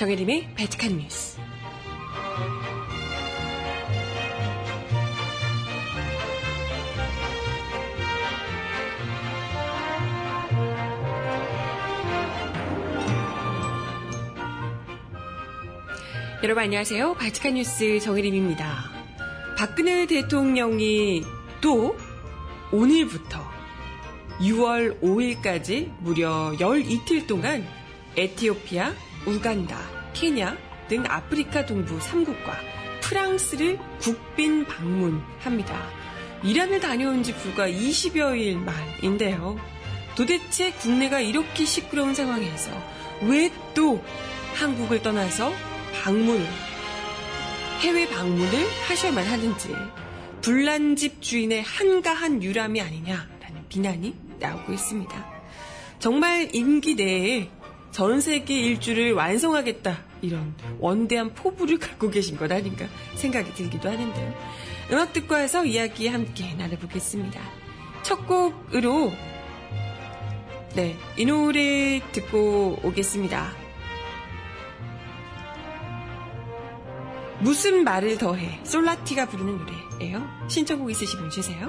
정혜림의 베티칸 뉴스. 여러분 안녕하세요. 바티칸 뉴스 정혜림입니다. 박근혜 대통령이 또 오늘부터 6월 5일까지 무려 12틀 동안 에티오피아, 우간다, 케냐 등 아프리카 동부 3국과 프랑스를 국빈 방문합니다. 이란을 다녀온 지 불과 20여일 만인데요. 도대체 국내가 이렇게 시끄러운 상황에서 왜 또 한국을 떠나서 방문, 해외 방문을 하셔야만 하는지 불난집 주인의 한가한 유람이 아니냐라는 비난이 나오고 있습니다. 정말 임기 내에 전 세계 일주를 완성하겠다 이런 원대한 포부를 갖고 계신 것 아닌가 생각이 들기도 하는데요. 음악 듣고 와서 이야기 함께 나눠보겠습니다. 첫 곡으로 네, 이 노래 듣고 오겠습니다. 무슨 말을 더해 솔라티가 부르는 노래예요. 신청곡 있으시면 주세요.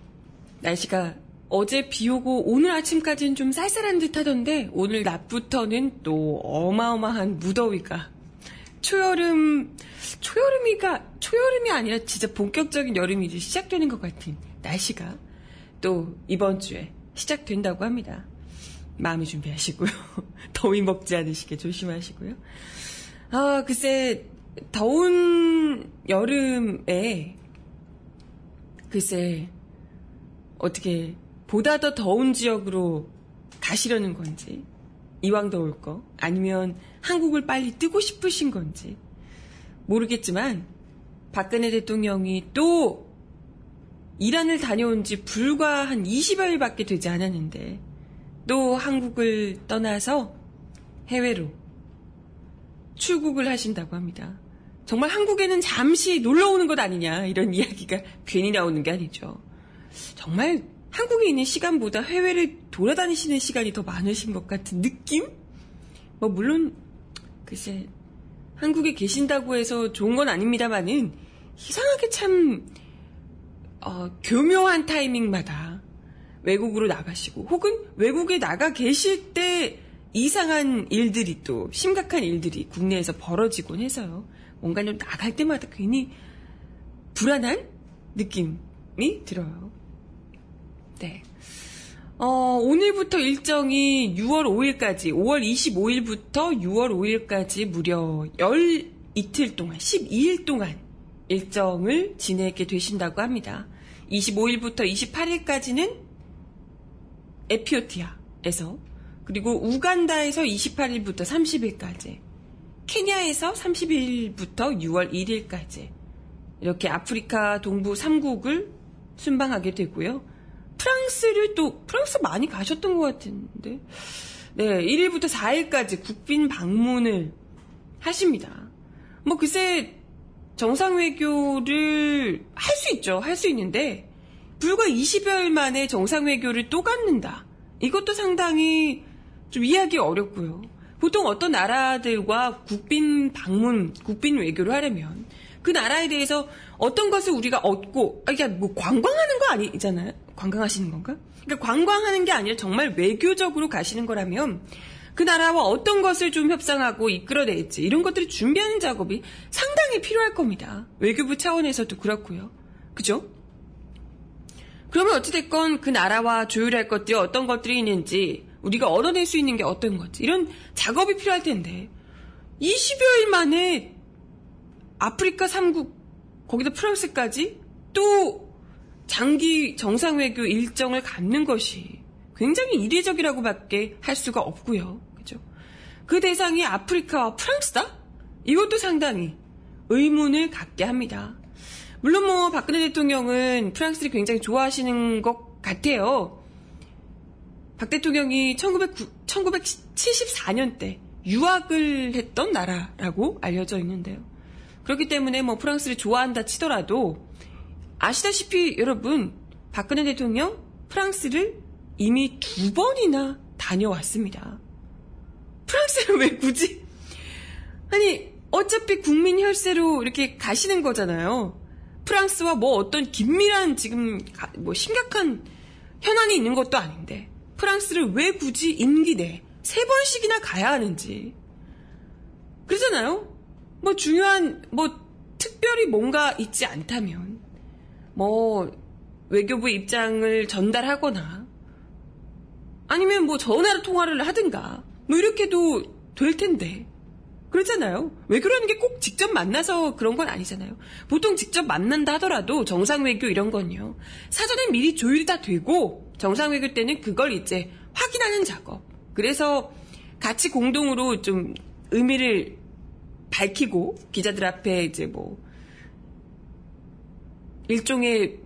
날씨가 어제 비 오고 오늘 아침까지는 좀 쌀쌀한 듯 하던데 오늘 낮부터는 또 어마어마한 무더위가 초여름, 초여름이가, 초여름이 아니라 진짜 본격적인 여름이 이제 시작되는 것 같은 날씨가 또 이번 주에 시작된다고 합니다. 마음의 준비하시고요. 더위 먹지 않으시게 조심하시고요. 아, 글쎄, 더운 여름에, 글쎄, 어떻게, 보다 더 더운 지역으로 가시려는 건지, 이왕 더울 거, 아니면 한국을 빨리 뜨고 싶으신 건지, 모르겠지만, 박근혜 대통령이 또 이란을 다녀온 지 불과 한 20여일 밖에 되지 않았는데, 또 한국을 떠나서 해외로 출국을 하신다고 합니다. 정말 한국에는 잠시 놀러 오는 것 아니냐 이런 이야기가 괜히 나오는 게 아니죠. 정말 한국에 있는 시간보다 해외를 돌아다니시는 시간이 더 많으신 것 같은 느낌? 뭐 물론 글쎄 한국에 계신다고 해서 좋은 건 아닙니다만은 이상하게 참 어, 교묘한 타이밍마다 외국으로 나가시고 혹은 외국에 나가 계실 때 이상한 일들이 또 심각한 일들이 국내에서 벌어지곤 해서요. 뭔가 좀 나갈 때마다 괜히 불안한 느낌이 들어요. 네. 어, 오늘부터 일정이 6월 5일까지, 5월 25일부터 6월 5일까지 무려 1 2틀 동안, 12일 동안 일정을 지내게 되신다고 합니다. 25일부터 28일까지는 에피오티아에서 그리고 우간다에서 28일부터 30일까지 케냐에서 30일부터 6월 1일까지 이렇게 아프리카 동부 3국을 순방하게 되고요. 프랑스를 또 프랑스 많이 가셨던 것 같은데 네 1일부터 4일까지 국빈 방문을 하십니다. 뭐 글쎄 정상 외교를 할 수 있죠. 할 수 있는데 불과 20여일 만에 정상 외교를 또 갖는다. 이것도 상당히 좀 이해하기 어렵고요. 보통 어떤 나라들과 국빈 방문, 국빈 외교를 하려면 그 나라에 대해서 어떤 것을 우리가 얻고, 아, 이게 뭐 관광하는 거 아니잖아요? 관광하시는 건가? 그러니까 관광하는 게 아니라 정말 외교적으로 가시는 거라면 그 나라와 어떤 것을 좀 협상하고 이끌어낼지 이런 것들을 준비하는 작업이 상당히 필요할 겁니다. 외교부 차원에서도 그렇고요. 그죠? 그러면 어찌됐건 그 나라와 조율할 것들이 어떤 것들이 있는지 우리가 얻어낼 수 있는 게 어떤 건지 이런 작업이 필요할 텐데 20여일 만에 아프리카 3국 거기다 프랑스까지 또 장기 정상 외교 일정을 갖는 것이 굉장히 이례적이라고밖에 할 수가 없고요. 그죠? 그 대상이 아프리카와 프랑스다? 이것도 상당히 의문을 갖게 합니다. 물론 뭐 박근혜 대통령은 프랑스를 굉장히 좋아하시는 것 같아요. 박 대통령이 1909, 1974년 때 유학을 했던 나라라고 알려져 있는데요. 그렇기 때문에 뭐 프랑스를 좋아한다 치더라도 아시다시피 여러분 박근혜 대통령 프랑스를 이미 두 번이나 다녀왔습니다. 프랑스를 왜 굳이? 아니 어차피 국민 혈세로 이렇게 가시는 거잖아요. 프랑스와 뭐 어떤 긴밀한 지금 뭐 심각한 현안이 있는 것도 아닌데 프랑스를 왜 굳이 임기 내 세 번씩이나 가야 하는지 그러잖아요. 뭐 중요한 뭐 특별히 뭔가 있지 않다면 뭐 외교부 입장을 전달하거나 아니면 뭐 전화로 통화를 하든가 뭐 이렇게도 될 텐데 그렇잖아요. 외교라는 게 꼭 직접 만나서 그런 건 아니잖아요. 보통 직접 만난다 하더라도 정상 외교 이런 건요. 사전에 미리 조율이 다 되고 정상 외교 때는 그걸 이제 확인하는 작업. 그래서 같이 공동으로 좀 의미를 밝히고 기자들 앞에 이제 뭐 일종의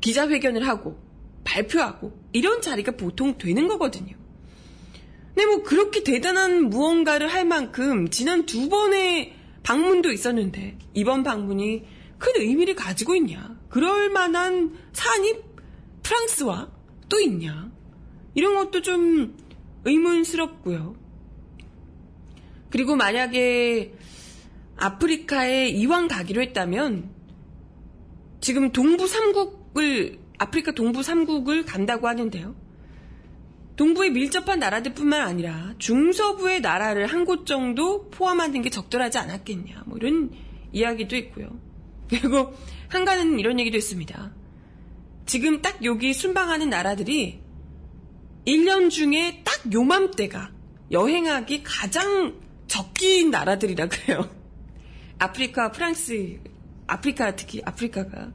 기자회견을 하고 발표하고 이런 자리가 보통 되는 거거든요. 근데 뭐 그렇게 대단한 무언가를 할 만큼 지난 두 번의 방문도 있었는데 이번 방문이 큰 의미를 가지고 있냐? 그럴 만한 사안이 프랑스와 또 있냐? 이런 것도 좀 의문스럽고요. 그리고 만약에 아프리카에 이왕 가기로 했다면 지금 동부 3국을 아프리카 동부 3국을 간다고 하는데요. 동부에 밀접한 나라들뿐만 아니라 중서부의 나라를 한 곳 정도 포함하는 게 적절하지 않았겠냐. 뭐 이런 이야기도 있고요. 그리고 한가는 이런 얘기도 있습니다. 지금 딱 여기 순방하는 나라들이 1년 중에 딱 요맘때가 여행하기 가장 적긴 나라들이라 그래요. 아프리카, 프랑스, 아프리카 특히 아프리카가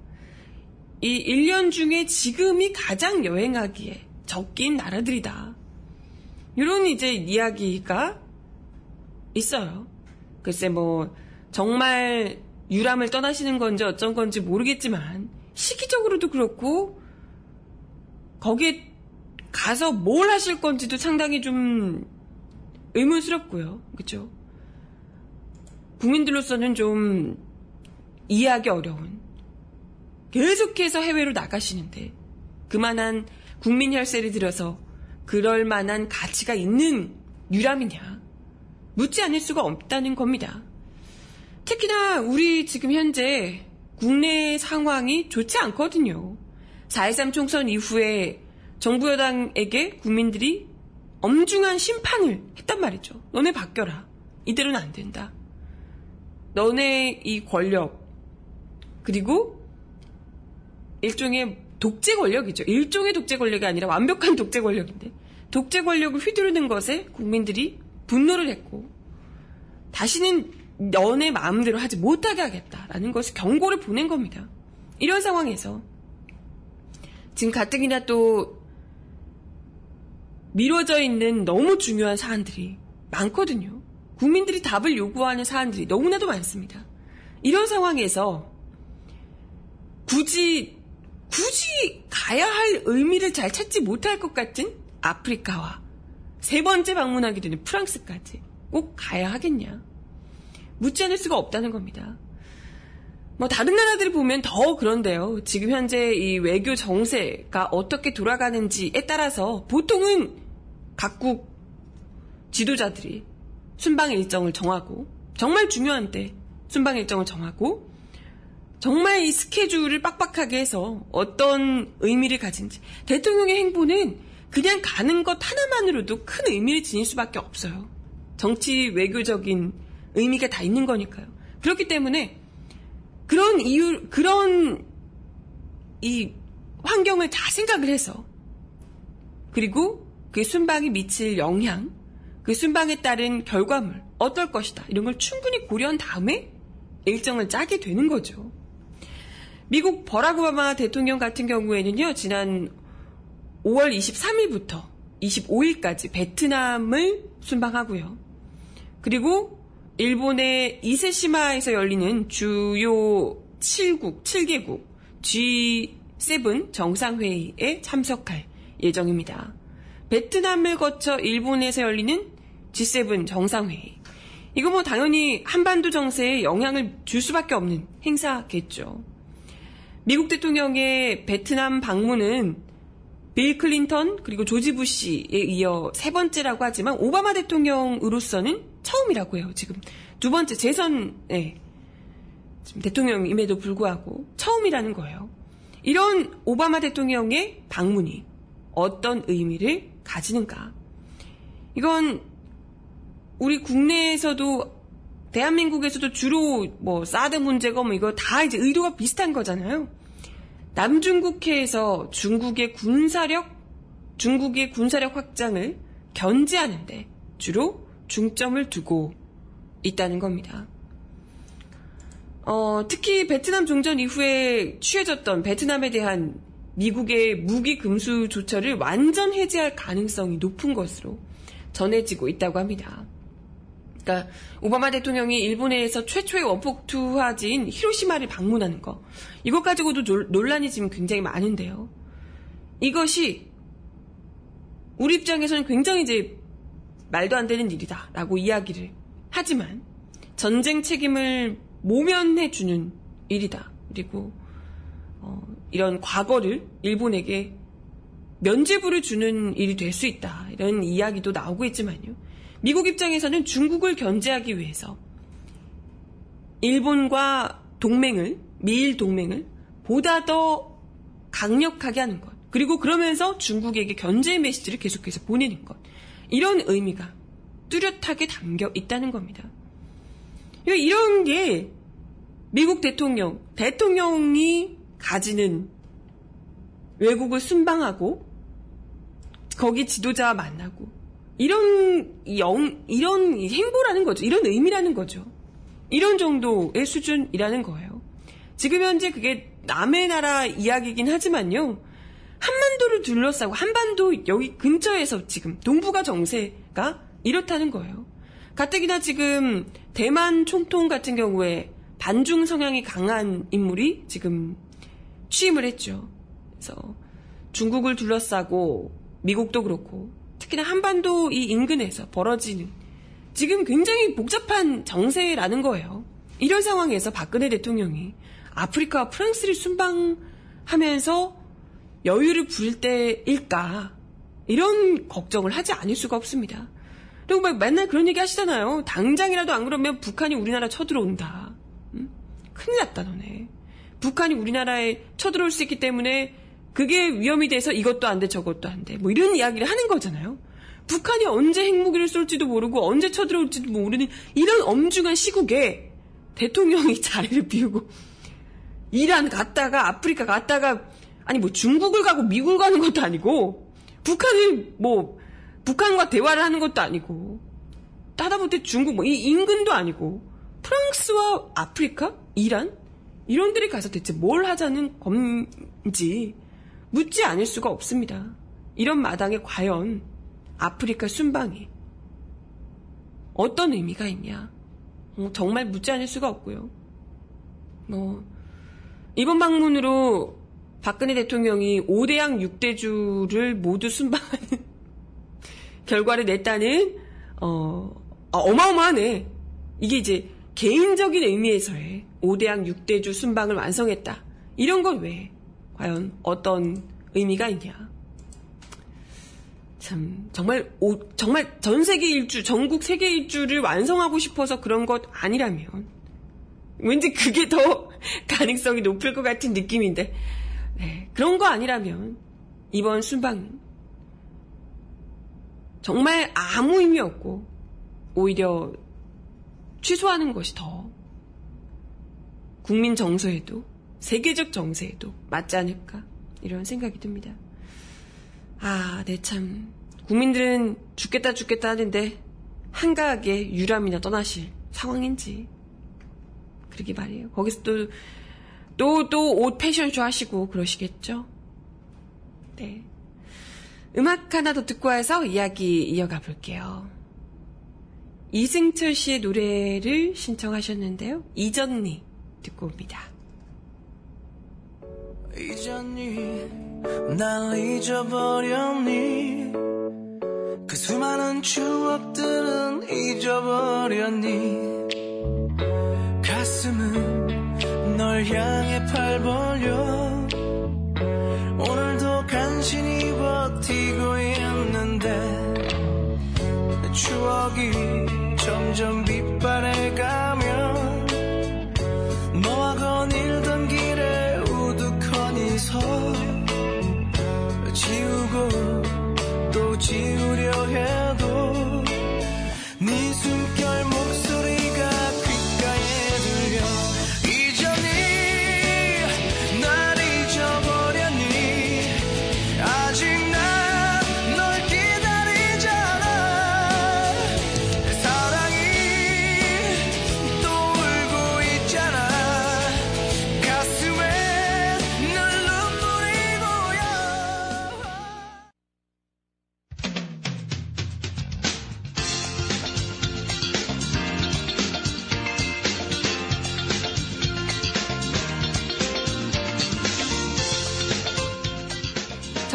이 1년 중에 지금이 가장 여행하기에 적긴 나라들이다. 이런 이제 이야기가 있어요. 글쎄 뭐 정말 유람을 떠나시는 건지 어쩐 건지 모르겠지만 시기적으로도 그렇고 거기에 가서 뭘 하실 건지도 상당히 좀 의문스럽고요. 그죠? 국민들로서는 좀 이해하기 어려운 계속해서 해외로 나가시는데 그만한 국민 혈세를 들여서 그럴 만한 가치가 있는 유람이냐? 묻지 않을 수가 없다는 겁니다. 특히나 우리 지금 현재 국내 상황이 좋지 않거든요. 4.13 총선 이후에 정부 여당에게 국민들이 엄중한 심판을 했단 말이죠. 너네 바뀌어라. 이대로는 안 된다. 너네 이 권력, 그리고 일종의 독재 권력이죠. 일종의 독재 권력이 아니라 완벽한 독재 권력인데 독재 권력을 휘두르는 것에 국민들이 분노를 했고 다시는 너네 마음대로 하지 못하게 하겠다라는 것을 경고를 보낸 겁니다. 이런 상황에서 지금 가뜩이나 또 미뤄져 있는 너무 중요한 사안들이 많거든요. 국민들이 답을 요구하는 사안들이 너무나도 많습니다. 이런 상황에서 굳이 굳이 가야 할 의미를 잘 찾지 못할 것 같은 아프리카와 세 번째 방문하게 되는 프랑스까지 꼭 가야 하겠냐. 묻지 않을 수가 없다는 겁니다. 뭐 다른 나라들을 보면 더 그런데요. 지금 현재 이 외교 정세가 어떻게 돌아가는지에 따라서 보통은 각국 지도자들이 순방 일정을 정하고 정말 중요한 때 순방 일정을 정하고 정말 이 스케줄을 빡빡하게 해서 어떤 의미를 가진지 대통령의 행보는 그냥 가는 것 하나만으로도 큰 의미를 지닐 수밖에 없어요. 정치 외교적인 의미가 다 있는 거니까요. 그렇기 때문에 그런 이유 그런 이 환경을 다 생각을 해서 그리고 그 순방이 미칠 영향, 그 순방에 따른 결과물 어떨 것이다 이런 걸 충분히 고려한 다음에 일정을 짜게 되는 거죠. 미국 버락 오바마 대통령 같은 경우에는요, 지난 5월 23일부터 25일까지 베트남을 순방하고요. 그리고 일본의 이세시마에서 열리는 주요 7국, 7개국 G7 정상회의에 참석할 예정입니다. 베트남을 거쳐 일본에서 열리는 G7 정상회의. 이거 뭐 당연히 한반도 정세에 영향을 줄 수밖에 없는 행사겠죠. 미국 대통령의 베트남 방문은 빌 클린턴 그리고 조지 부시에 이어 세 번째라고 하지만 오바마 대통령으로서는 처음이라고 해요. 지금 두 번째 재선에 지금 대통령임에도 불구하고 처음이라는 거예요. 이런 오바마 대통령의 방문이 어떤 의미를 가지는가? 이건 우리 국내에서도 대한민국에서도 주로 뭐 사드 문제가 뭐 이거 다 이제 의도가 비슷한 거잖아요. 남중국해에서 중국의 군사력, 중국의 군사력 확장을 견제하는데 주로 중점을 두고 있다는 겁니다. 어, 특히 베트남 종전 이후에 취해졌던 베트남에 대한 미국의 무기 금수 조처를 완전 해제할 가능성이 높은 것으로 전해지고 있다고 합니다. 그러니까 오바마 대통령이 일본에서 최초의 원폭 투하지인 히로시마를 방문하는 거 이것 가지고도 논란이 지금 굉장히 많은데요. 이것이 우리 입장에서는 굉장히 이제 말도 안 되는 일이다라고 이야기를 하지만 전쟁 책임을 모면해 주는 일이다. 그리고 어, 이런 과거를 일본에게 면죄부를 주는 일이 될 수 있다. 이런 이야기도 나오고 있지만요. 미국 입장에서는 중국을 견제하기 위해서 일본과 동맹을, 미일 동맹을 보다 더 강력하게 하는 것. 그리고 그러면서 중국에게 견제 메시지를 계속해서 보내는 것. 이런 의미가 뚜렷하게 담겨 있다는 겁니다. 이런 게 미국 대통령, 대통령이 가지는 외국을 순방하고 거기 지도자와 만나고 이런 영, 이런 행보라는 거죠. 이런 의미라는 거죠. 이런 정도의 수준이라는 거예요. 지금 현재 그게 남의 나라 이야기긴 하지만요. 한반도를 둘러싸고 한반도 여기 근처에서 지금 동북아 정세가 이렇다는 거예요. 가뜩이나 지금 대만 총통 같은 경우에 반중 성향이 강한 인물이 지금 취임을 했죠. 그래서 중국을 둘러싸고 미국도 그렇고 특히나 한반도 이 인근에서 벌어지는 지금 굉장히 복잡한 정세라는 거예요. 이런 상황에서 박근혜 대통령이 아프리카와 프랑스를 순방하면서 여유를 부릴 때일까 이런 걱정을 하지 않을 수가 없습니다. 그리고 막 맨날 그런 얘기 하시잖아요. 당장이라도 안 그러면 북한이 우리나라 쳐들어온다. 응? 큰일 났다 너네. 북한이 우리나라에 쳐들어올 수 있기 때문에 그게 위험이 돼서 이것도 안 돼, 저것도 안 돼. 뭐 이런 이야기를 하는 거잖아요. 북한이 언제 핵무기를 쏠지도 모르고 언제 쳐들어올지도 모르는 이런 엄중한 시국에 대통령이 자리를 비우고 이란 갔다가 아프리카 갔다가 아니 뭐 중국을 가고 미국을 가는 것도 아니고 북한을 뭐 북한과 대화를 하는 것도 아니고 따다못해 중국 뭐 이 인근도 아니고 프랑스와 아프리카, 이란 이런 데를 가서 대체 뭘 하자는 건지 묻지 않을 수가 없습니다. 이런 마당에 과연 아프리카 순방이 어떤 의미가 있냐? 어, 정말 묻지 않을 수가 없고요. 뭐 이번 방문으로 박근혜 대통령이 5대양 6대주를 모두 순방하는 결과를 냈다는 어, 아, 어마어마하네. 이게 이제 개인적인 의미에서의 5대양 6대주 순방을 완성했다. 이런 건 왜? 과연 어떤 의미가 있냐. 참 정말 오, 정말 전 세계 일주, 전국 세계 일주를 완성하고 싶어서 그런 것 아니라면 왠지 그게 더 가능성이 높을 것 같은 느낌인데 네, 그런 거 아니라면 이번 순방은 정말 아무 의미 없고 오히려 취소하는 것이 더 국민 정서에도 세계적 정세에도 맞지 않을까 이런 생각이 듭니다. 아, 네 참. 국민들은 죽겠다 죽겠다 하는데 한가하게 유람이나 떠나실 상황인지 그러기 말이에요. 거기서 또 또 또 옷 패션쇼 하시고 그러시겠죠. 네. 음악 하나 더 듣고 와서 이야기 이어가 볼게요. 이승철 씨의 노래를 신청하셨는데요. 이전니 듣고 옵니다. 이전니 날 잊어버렸니? 그 수많은 추억들은 잊어버렸니? 가슴은 널 향해 팔 벌려 오늘도 간신히 버티고 있는데 추억이 점점 빛바래 가면 너와 거닐던 길 또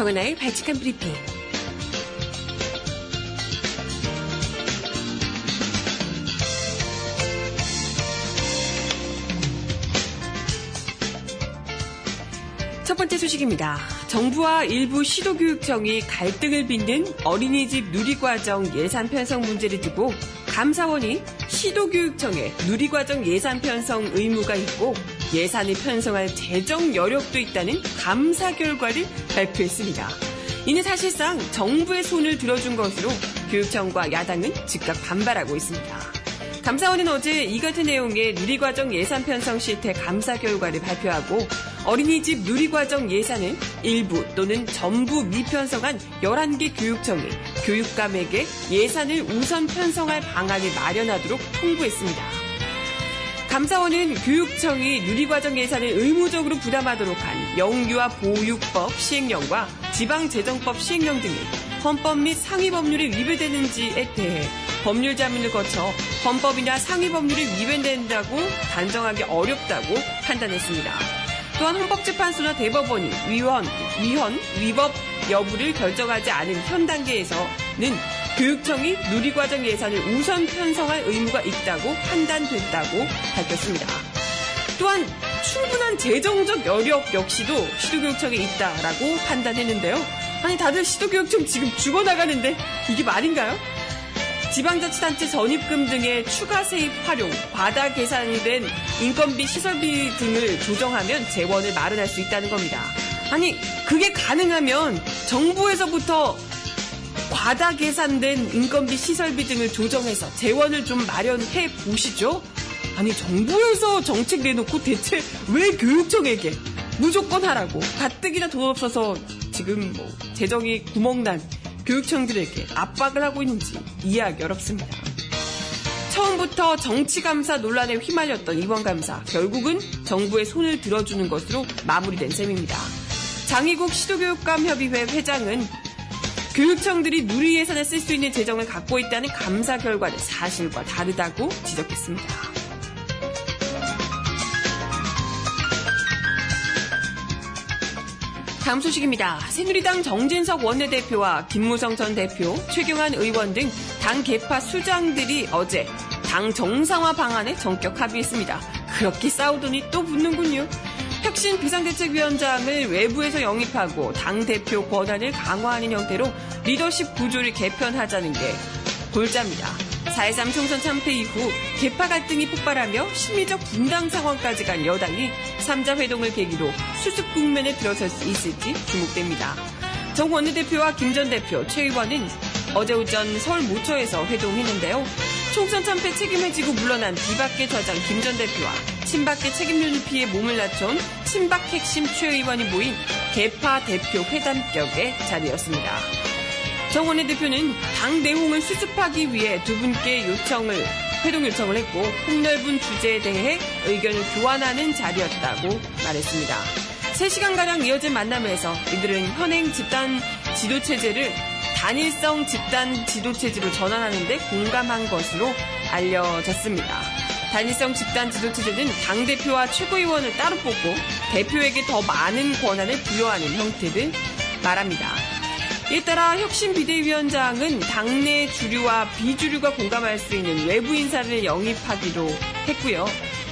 정은아의 발칙한 브리핑. 첫 번째 소식입니다. 정부와 일부 시도교육청이 갈등을 빚는 어린이집 누리과정 예산 편성 문제를 두고 감사원이 시도교육청에 누리과정 예산 편성 의무가 있고 예산을 편성할 재정 여력도 있다는 감사 결과를 발표했습니다. 이는 사실상 정부의 손을 들어준 것으로 교육청과 야당은 즉각 반발하고 있습니다. 감사원은 어제 이 같은 내용의 누리과정 예산 편성 실태 감사 결과를 발표하고 어린이집 누리과정 예산을 일부 또는 전부 미편성한 11개 교육청이 교육감에게 예산을 우선 편성할 방안을 마련하도록 통보했습니다. 감사원은 교육청이 누리과정 예산을 의무적으로 부담하도록 한 영유아 보육법 시행령과 지방재정법 시행령 등이 헌법 및 상위 법률에 위배되는지에 대해 법률 자문을 거쳐 헌법이나 상위 법률에 위배된다고 단정하기 어렵다고 판단했습니다. 또한 헌법재판소나 대법원이 위헌, 위헌, 위법 여부를 결정하지 않은 현 단계에서는 교육청이 누리과정 예산을 우선 편성할 의무가 있다고 판단됐다고 밝혔습니다. 또한 충분한 재정적 여력 역시도 시도교육청에 있다라고 판단했는데요. 아니 다들 시도교육청 지금 죽어나가는데 이게 말인가요? 지방자치단체 전입금 등의 추가 세입 활용, 과다 계산된 인건비, 시설비 등을 조정하면 재원을 마련할 수 있다는 겁니다. 아니 그게 가능하면 정부에서부터 과다 계산된 인건비, 시설비 등을 조정해서 재원을 좀 마련해 보시죠. 아니 정부에서 정책 내놓고 대체 왜 교육청에게 무조건 하라고 가뜩이나 돈 없어서 지금 뭐 재정이 구멍난 교육청들에게 압박을 하고 있는지 이해하기 어렵습니다. 처음부터 정치감사 논란에 휘말렸던 이번 감사 결국은 정부의 손을 들어주는 것으로 마무리된 셈입니다. 장희국 시도교육감협의회 회장은 교육청들이 누리 예산을 쓸수 있는 재정을 갖고 있다는 감사 결과는 사실과 다르다고 지적했습니다. 다음 소식입니다. 새누리당 정진석 원내대표와 김무성 전 대표, 최경환 의원 등 당 개파 수장들이 어제 당 정상화 방안에 전격 합의했습니다. 그렇게 싸우더니 또 붙는군요. 혁신 비상대책위원장을 외부에서 영입하고 당대표 권한을 강화하는 형태로 리더십 구조를 개편하자는 게 골자입니다. 4.13 총선 참패 이후 개파 갈등이 폭발하며 심리적 분당 상황까지 간 여당이 3자 회동을 계기로 수습 국면에 들어설 수 있을지 주목됩니다. 정 원내대표와 김 전 대표, 최 의원은 어제 오전 서울 모처에서 회동했는데요. 총선 참패 책임을 지고 물러난 비박계 저장 김 전 대표와 친박계 책임론을 피해 몸을 낮춘 친박 핵심 최 의원이 모인 개파 대표 회담격의 자리였습니다. 정원의 대표는 당 내용을 수습하기 위해 두 분께 요청을 회동 요청을 했고 폭넓은 주제에 대해 의견을 교환하는 자리였다고 말했습니다. 3시간가량 이어진 만남에서 이들은 현행 집단 지도체제를 단일성 집단 지도체제로 전환하는 데 공감한 것으로 알려졌습니다. 단일성 집단 지도 체제는 당대표와 최고위원을 따로 뽑고 대표에게 더 많은 권한을 부여하는 형태를 말합니다. 이에 따라 혁신 비대위원장은 당내 주류와 비주류가 공감할 수 있는 외부 인사를 영입하기로 했고요.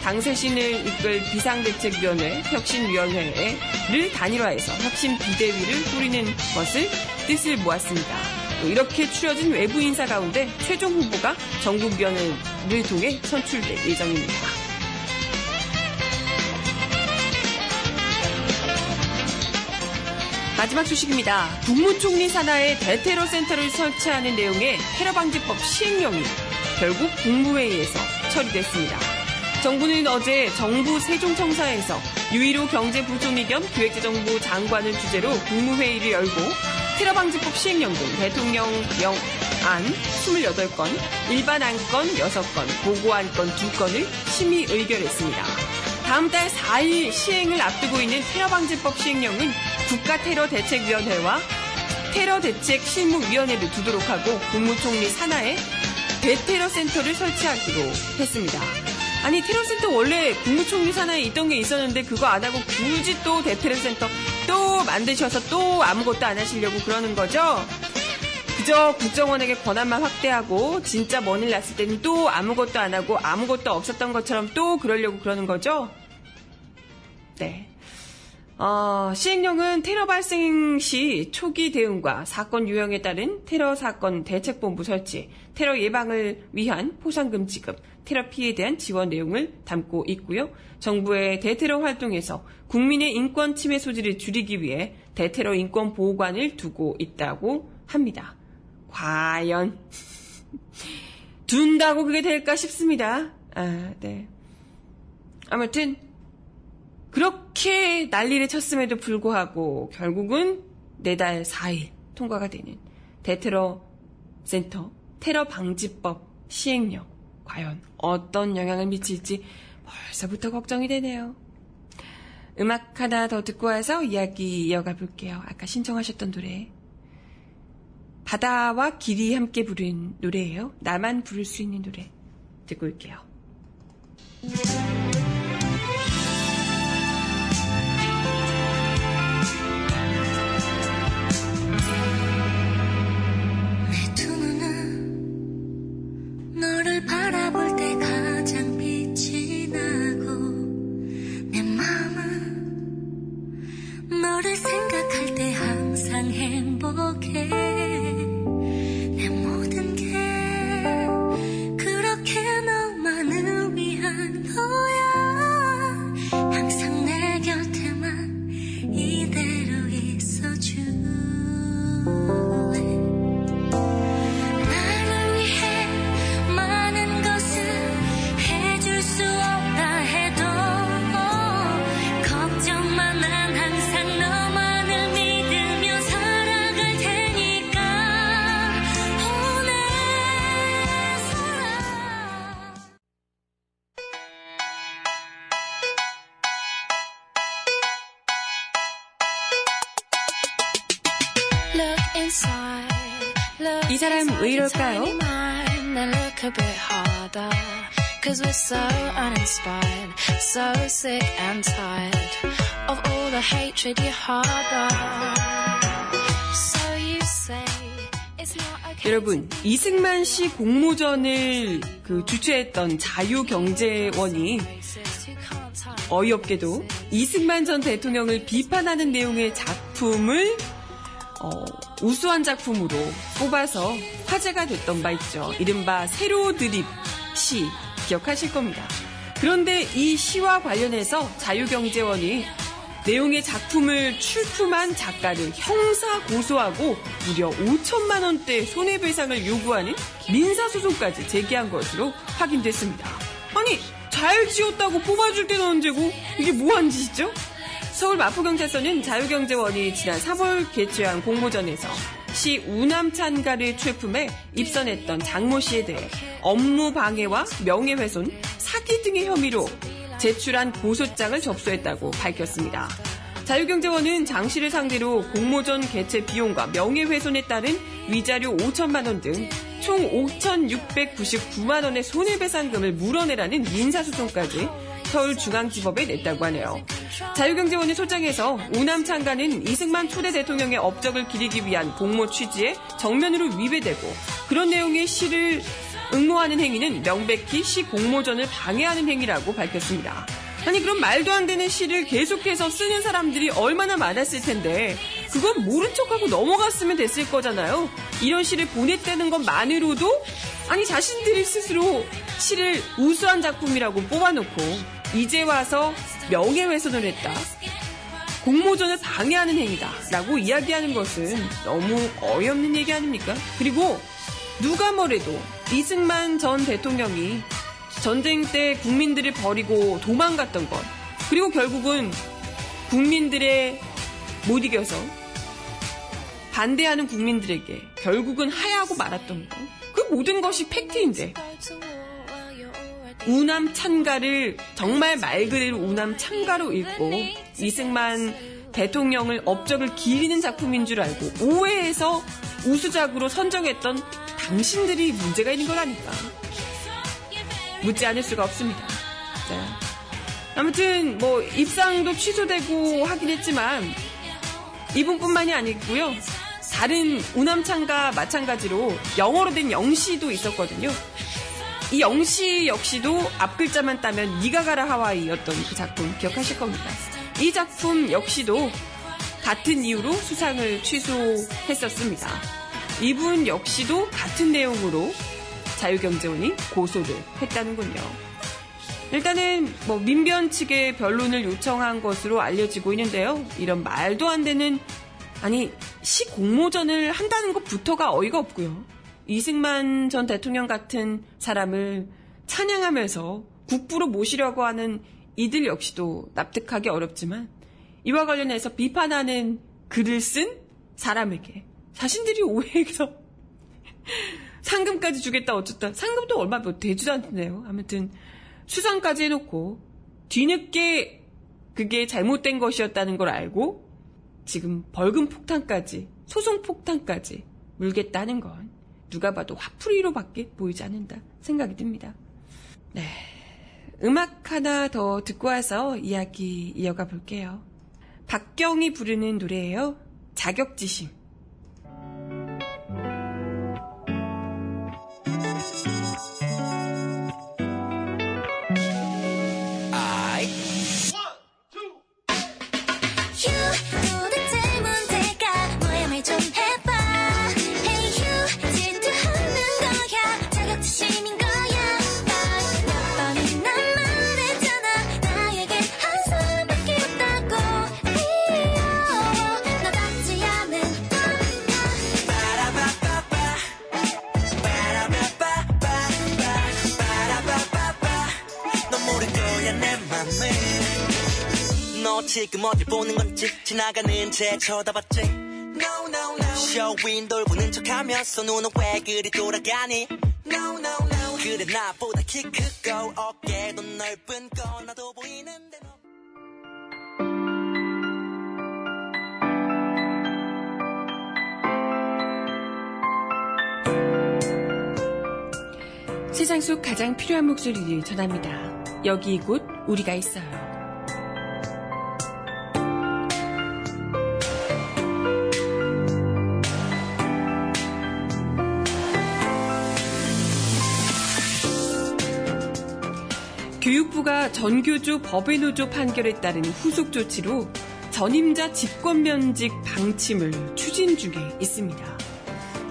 당 쇄신을 이끌 비상대책위원회 혁신위원회를 단일화해서 혁신 비대위를 꾸리는 것을 뜻을 모았습니다. 이렇게 추려진 외부 인사 가운데 최종 후보가 전국위원회 를 통해 선출될 예정입니다. 마지막 소식입니다. 국무총리 산하에 대테러 센터를 설치하는 내용의 테러 방지법 시행령이 결국 국무회의에서 처리됐습니다. 정부는 어제 정부 세종청사에서 유일호 경제부총리 겸 기획재정부 장관을 주제로 국무회의를 열고 테러 방지법 시행령 등 대통령 령 안 28건, 일반 안건 6건, 보고 안건 2건을 심의 의결했습니다. 다음 달 4일 시행을 앞두고 있는 테러방지법 시행령은 국가테러대책위원회와 테러대책실무위원회를 두도록 하고 국무총리 산하에 대테러센터를 설치하기로 했습니다. 아니 테러센터 원래 국무총리 산하에 있던 게 있었는데 그거 안 하고 굳이 또 대테러센터 또 만드셔서 또 아무것도 안 하시려고 그러는 거죠? 그저 국정원에게 권한만 확대하고 진짜 먼일 났을 때는 또 아무것도 안 하고 아무것도 없었던 것처럼 또 그러려고 그러는 거죠? 네. 어, 시행령은 테러 발생 시 초기 대응과 사건 유형에 따른 테러 사건 대책본부 설치, 테러 예방을 위한 포상금 지급, 테러 피해에 대한 지원 내용을 담고 있고요. 정부의 대테러 활동에서 국민의 인권 침해 소지를 줄이기 위해 대테러 인권 보호관을 두고 있다고 합니다. 과연 둔다고 그게 될까 싶습니다. 아, 네. 아무튼 그렇게 난리를 쳤음에도 불구하고 결국은 내달 4일 통과가 되는 대테러 센터 테러 방지법 시행령 과연 어떤 영향을 미칠지 벌써부터 걱정이 되네요. 음악 하나 더 듣고 와서 이야기 이어가 볼게요. 아까 신청하셨던 노래. 바다와 길이 함께 부른 노래예요. 나만 부를 수 있는 노래. 듣고 올게요. 생각할 때 항상 행복 사람 inside 왜 your 이럴까요? tiny mind and look a bit harder. Cause we're so uninspired, so sick and tired of all the hatred you harbor. So you say it's not okay. 여러분, 이승만 씨 공모전을 그 주최했던 자유경제원이 어이없게도 이승만 전 대통령을 비판하는 내용의 작품을 어, 우수한 작품으로 뽑아서 화제가 됐던 바 있죠. 이른바 세로 드립 시 기억하실 겁니다. 그런데 이 시와 관련해서 자유경제원이 내용의 작품을 출품한 작가를 형사 고소하고 무려 5천만 원대 손해배상을 요구하는 민사소송까지 제기한 것으로 확인됐습니다. 아니 잘 지었다고 뽑아줄 때는 언제고 이게 뭐한 짓이죠? 서울 마포경찰서는 자유경제원이 지난 3월 개최한 공모전에서 시 우남찬가를 출품해 입선했던 장모 씨에 대해 업무 방해와 명예훼손, 사기 등의 혐의로 제출한 고소장을 접수했다고 밝혔습니다. 자유경제원은 장 씨를 상대로 공모전 개최 비용과 명예훼손에 따른 위자료 5천만 원 등 총 5,699만 원의 손해배상금을 물어내라는 민사소송까지 서울중앙지법에 냈다고 하네요. 자유경제원의 소장에서 우남창가는 이승만 초대 대통령의 업적을 기리기 위한 공모 취지에 정면으로 위배되고 그런 내용의 시를 응모하는 행위는 명백히 시 공모전을 방해하는 행위라고 밝혔습니다. 아니 그럼 말도 안 되는 시를 계속해서 쓰는 사람들이 얼마나 많았을 텐데 그건 모른 척하고 넘어갔으면 됐을 거잖아요. 이런 시를 보냈다는 것만으로도 아니 자신들이 스스로 시를 우수한 작품이라고 뽑아놓고 이제 와서 명예훼손을 했다. 공모전을 방해하는 행위다. 라고 이야기하는 것은 너무 어이없는 얘기 아닙니까? 그리고 누가 뭐래도 이승만 전 대통령이 전쟁 때 국민들을 버리고 도망갔던 것, 그리고 결국은 국민들의 못 이겨서 반대하는 국민들에게 결국은 하야하고 말았던 것, 그 모든 것이 팩트인데, 우남 찬가를 정말 말 그대로 우남 찬가로 읽고 이승만 대통령을 업적을 기리는 작품인 줄 알고 오해해서 우수작으로 선정했던 당신들이 문제가 있는 거라니까. 묻지 않을 수가 없습니다. 자. 아무튼 뭐 입상도 취소되고 하긴 했지만 이분뿐만이 아니고요. 다른 우남창과 마찬가지로 영어로 된 영시도 있었거든요. 이 영시 역시도 앞글자만 따면 니가 가라 하와이였던 그 작품 기억하실 겁니다. 이 작품 역시도 같은 이유로 수상을 취소했었습니다. 이분 역시도 같은 내용으로 자유경제원이 고소를 했다는군요. 일단은 뭐 민변 측에 변론을 요청한 것으로 알려지고 있는데요. 이런 말도 안 되는 아니 시 공모전을 한다는 것부터가 어이가 없고요. 이승만 전 대통령 같은 사람을 찬양하면서 국부로 모시려고 하는 이들 역시도 납득하기 어렵지만 이와 관련해서 비판하는 글을 쓴 사람에게 자신들이 오해해서 상금까지 주겠다 어쨌다 상금도 얼마 뭐 되지도 않네요. 아무튼 수상까지 해놓고 뒤늦게 그게 잘못된 것이었다는 걸 알고 지금 벌금 폭탄까지 소송 폭탄까지 물겠다는 건 누가 봐도 화풀이로밖에 보이지 않는다 생각이 듭니다. 네. 음악 하나 더 듣고 와서 이야기 이어가 볼게요. 박경이 부르는 노래예요. 자격지심. 지금 어딜 보는 건지 지나가는 채 쳐다봤지. No no no. 쇼윈 돌보는 척하면서 눈은 왜 그리 돌아가니? No no no. 그래 나보다 키 크고 어깨도 넓은 거 나도 보이는데 너. 세상 속 가장 필요한 목소리를 전합니다. 여기 곧 우리가 있어요. 교육부가 전교조 법외노조 판결에 따른 후속 조치로 전임자 직권면직 방침을 추진 중에 있습니다.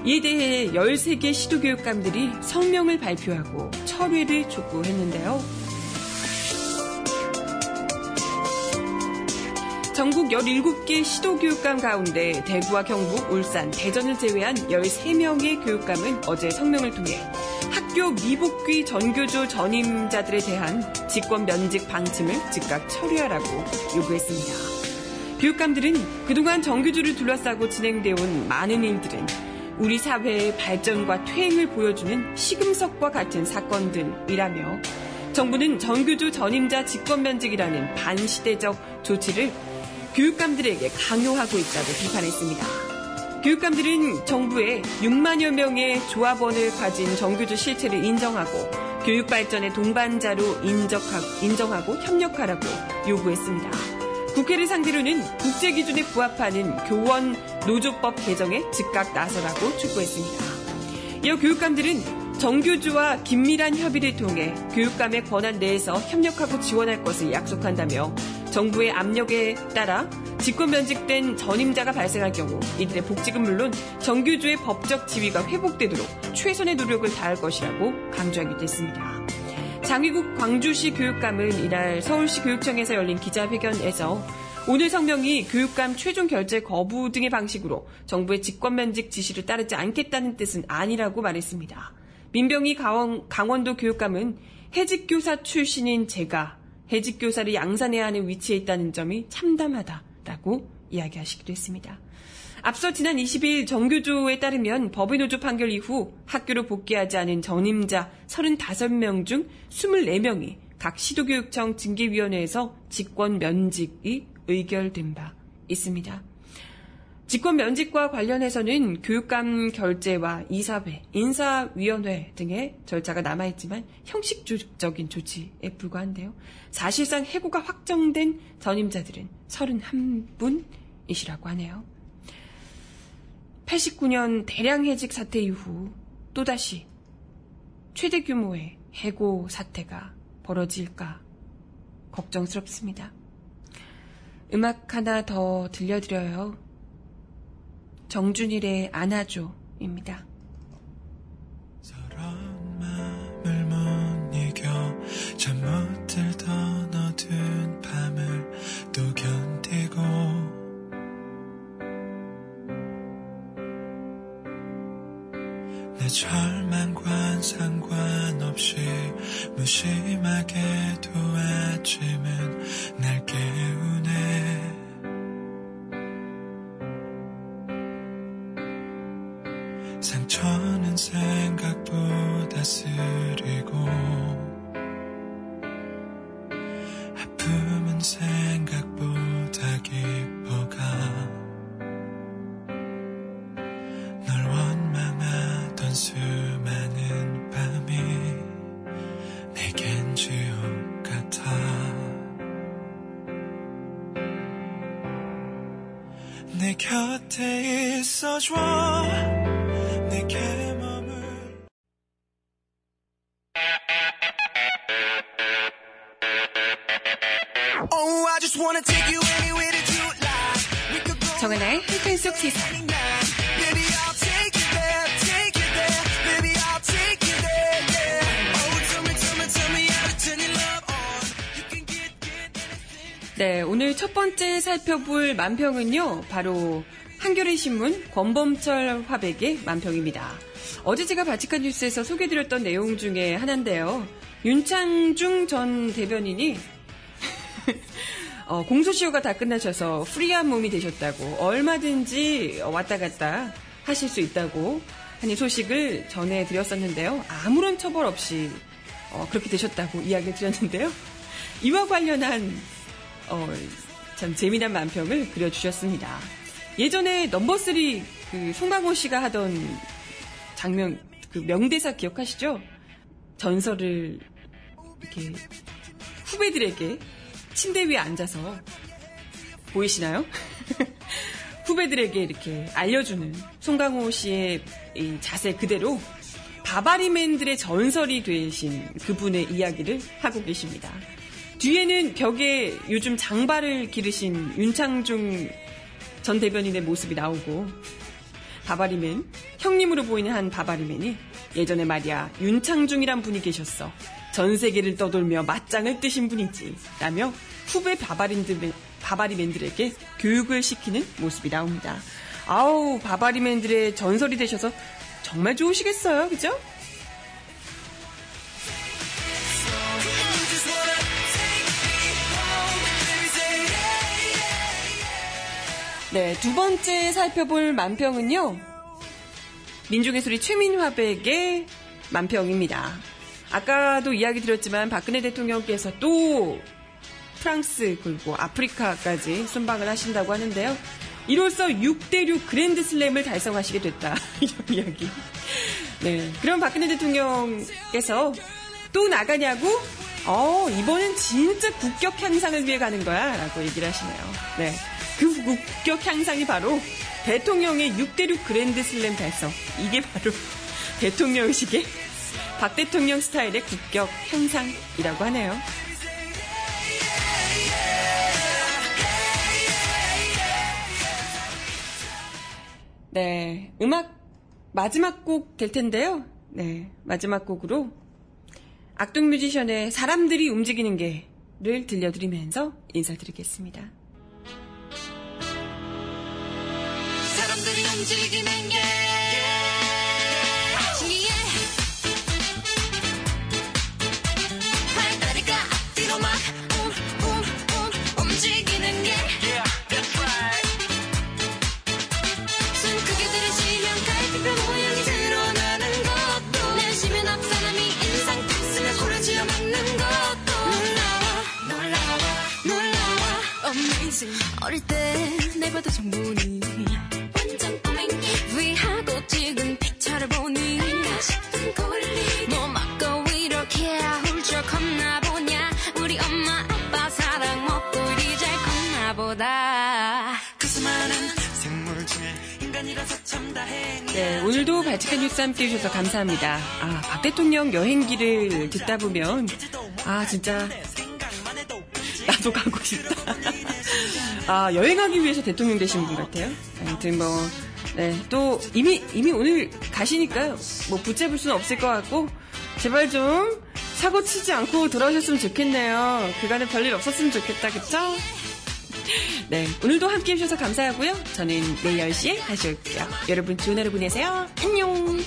이에 대해 13개 시도교육감들이 성명을 발표하고 철회를 촉구했는데요. 전국 17개 시도교육감 가운데 대구와 경북, 울산, 대전을 제외한 13명의 교육감은 어제 성명을 통해 학교 미복귀 전교조 전임자들에 대한 직권 면직 방침을 즉각 처리하라고 요구했습니다. 교육감들은 그동안 정규조를 둘러싸고 진행되어 온 많은 일들은 우리 사회의 발전과 퇴행을 보여주는 시금석과 같은 사건들이라며 정부는 정규조 전임자 직권 면직이라는 반시대적 조치를 교육감들에게 강요하고 있다고 비판했습니다. 교육감들은 정부의 6만여 명의 조합원을 가진 정규조 실체를 인정하고 교육 발전의 동반자로 인정하 고 협력하라고 요구했습니다. 국회를 상대로는 국제 기준에 부합하는 교원 노조법 개정에 즉각 나서라고 촉구했습니다. 이어 교육감들은 정규주와 긴밀한 협의를 통해 교육감의 권한 내에서 협력하고 지원할 것을 약속한다며 정부의 압력에 따라 직권 면직된 전임자가 발생할 경우 이들의 복직은 물론 정규주의 법적 지위가 회복되도록 최선의 노력을 다할 것이라고 강조하기도 했습니다. 장희국 광주시 교육감은 이날 서울시 교육청에서 열린 기자회견에서 오늘 성명이 교육감 최종 결제 거부 등의 방식으로 정부의 직권 면직 지시를 따르지 않겠다는 뜻은 아니라고 말했습니다. 민병희 강원, 강원도 교육감은 해직교사 출신인 제가 해직교사를 양산해야 하는 위치에 있다는 점이 참담하다 라고 이야기하시기도 했습니다. 앞서 지난 20일 정교조에 따르면 법인노조 판결 이후 학교로 복귀하지 않은 전임자 35명 중 24명이 각 시도교육청 징계위원회에서 직권 면직이 의결된 바 있습니다. 직권 면직과 관련해서는 교육감 결재와 이사회, 인사위원회 등의 절차가 남아있지만 형식적인 조치에 불과한데요. 사실상 해고가 확정된 전임자들은 31분이시라고 하네요. 89년 대량 해직 사태 이후 또다시 최대 규모의 해고 사태가 벌어질까 걱정스럽습니다. 음악 하나 더 들려드려요. 정준일의 안아줘입니다. Can get, get anything. 네, 오늘 첫 번째 살펴볼 만평은요, 바로 한겨레 신문 권범철 화백의 만평입니다. 어제 제가 바치칸 뉴스에서 소개드렸던 내용 중에 하나인데요. 윤창중 전 대변인이 어, 공소시효가 다 끝나셔서 프리한 몸이 되셨다고 얼마든지 왔다 갔다 하실 수 있다고 하는 소식을 전해드렸었는데요. 아무런 처벌 없이 어, 그렇게 되셨다고 이야기를 드렸는데요. 이와 관련한 어, 참 재미난 만평을 그려주셨습니다. 예전에 넘버3 그 송강호 씨가 하던 장면, 그 명대사 기억하시죠? 전설을 이렇게 후배들에게 침대 위에 앉아서 보이시나요? 후배들에게 이렇게 알려주는 송강호 씨의 이 자세 그대로 바바리맨들의 전설이 되신 그분의 이야기를 하고 계십니다. 뒤에는 벽에 요즘 장발을 기르신 윤창중 전 대변인의 모습이 나오고 바바리맨 형님으로 보이는 한 바바리맨이 예전에 말이야 윤창중이란 분이 계셨어 전 세계를 떠돌며 맞짱을 뜨신 분이지 라며 후배 바바린들, 바바리맨들에게 교육을 시키는 모습이 나옵니다. 아우 바바리맨들의 전설이 되셔서 정말 좋으시겠어요 그죠? 네, 두 번째 살펴볼 만평은요. 소리 최민화백의 만평입니다. 아까도 이야기 드렸지만 박근혜 대통령께서 또 프랑스 그리고 아프리카까지 순방을 하신다고 하는데요. 이로써 6대6 그랜드 슬램을 달성하시게 됐다. 이런 이야기. 네. 그럼 박근혜 대통령께서 또 나가냐고? 어, 이번엔 진짜 국격 향상을 위해 가는 거야. 라고 얘기를 하시네요. 네. 그 국격 향상이 바로 대통령의 6대6 그랜드 슬램 달성. 이게 바로 대통령식의 박 대통령 스타일의 국격 향상이라고 하네요. 네. 음악 마지막 곡 될 텐데요. 네. 마지막 곡으로 악동 뮤지션의 사람들이 움직이는 게를 들려드리면서 인사드리겠습니다. 사람들이 움직이는 게 어릴 때내 봐도 정보니 완전 꼬맹이. 위하고 찍은 픽처를 보니 싶은 꼴리. 뭐 맞고 이렇게 훌쩍 컸나 보냐. 우리 엄마 아빠 사랑 먹고 이리 잘 컸나 보다. 그 수많은 생물 중에 인간이라서 참 다행이야. 네, 오늘도 발칙한 뉴스 함께 해주셔서 감사합니다. 아, 박 대통령 여행기를 듣다 보면, 아, 진짜, 나도 가고 싶다. 아, 여행하기 위해서 대통령 되신 분 같아요. 아무튼 뭐, 네, 또, 이미, 이미 오늘 가시니까, 뭐, 붙잡을 수는 없을 것 같고, 제발 좀, 사고 치지 않고 돌아오셨으면 좋겠네요. 그간에 별일 없었으면 좋겠다, 그쵸? 네, 오늘도 함께 해주셔서 감사하고요. 저는 내일 10시에 다시 올게요. 여러분 좋은 하루 보내세요. 안녕!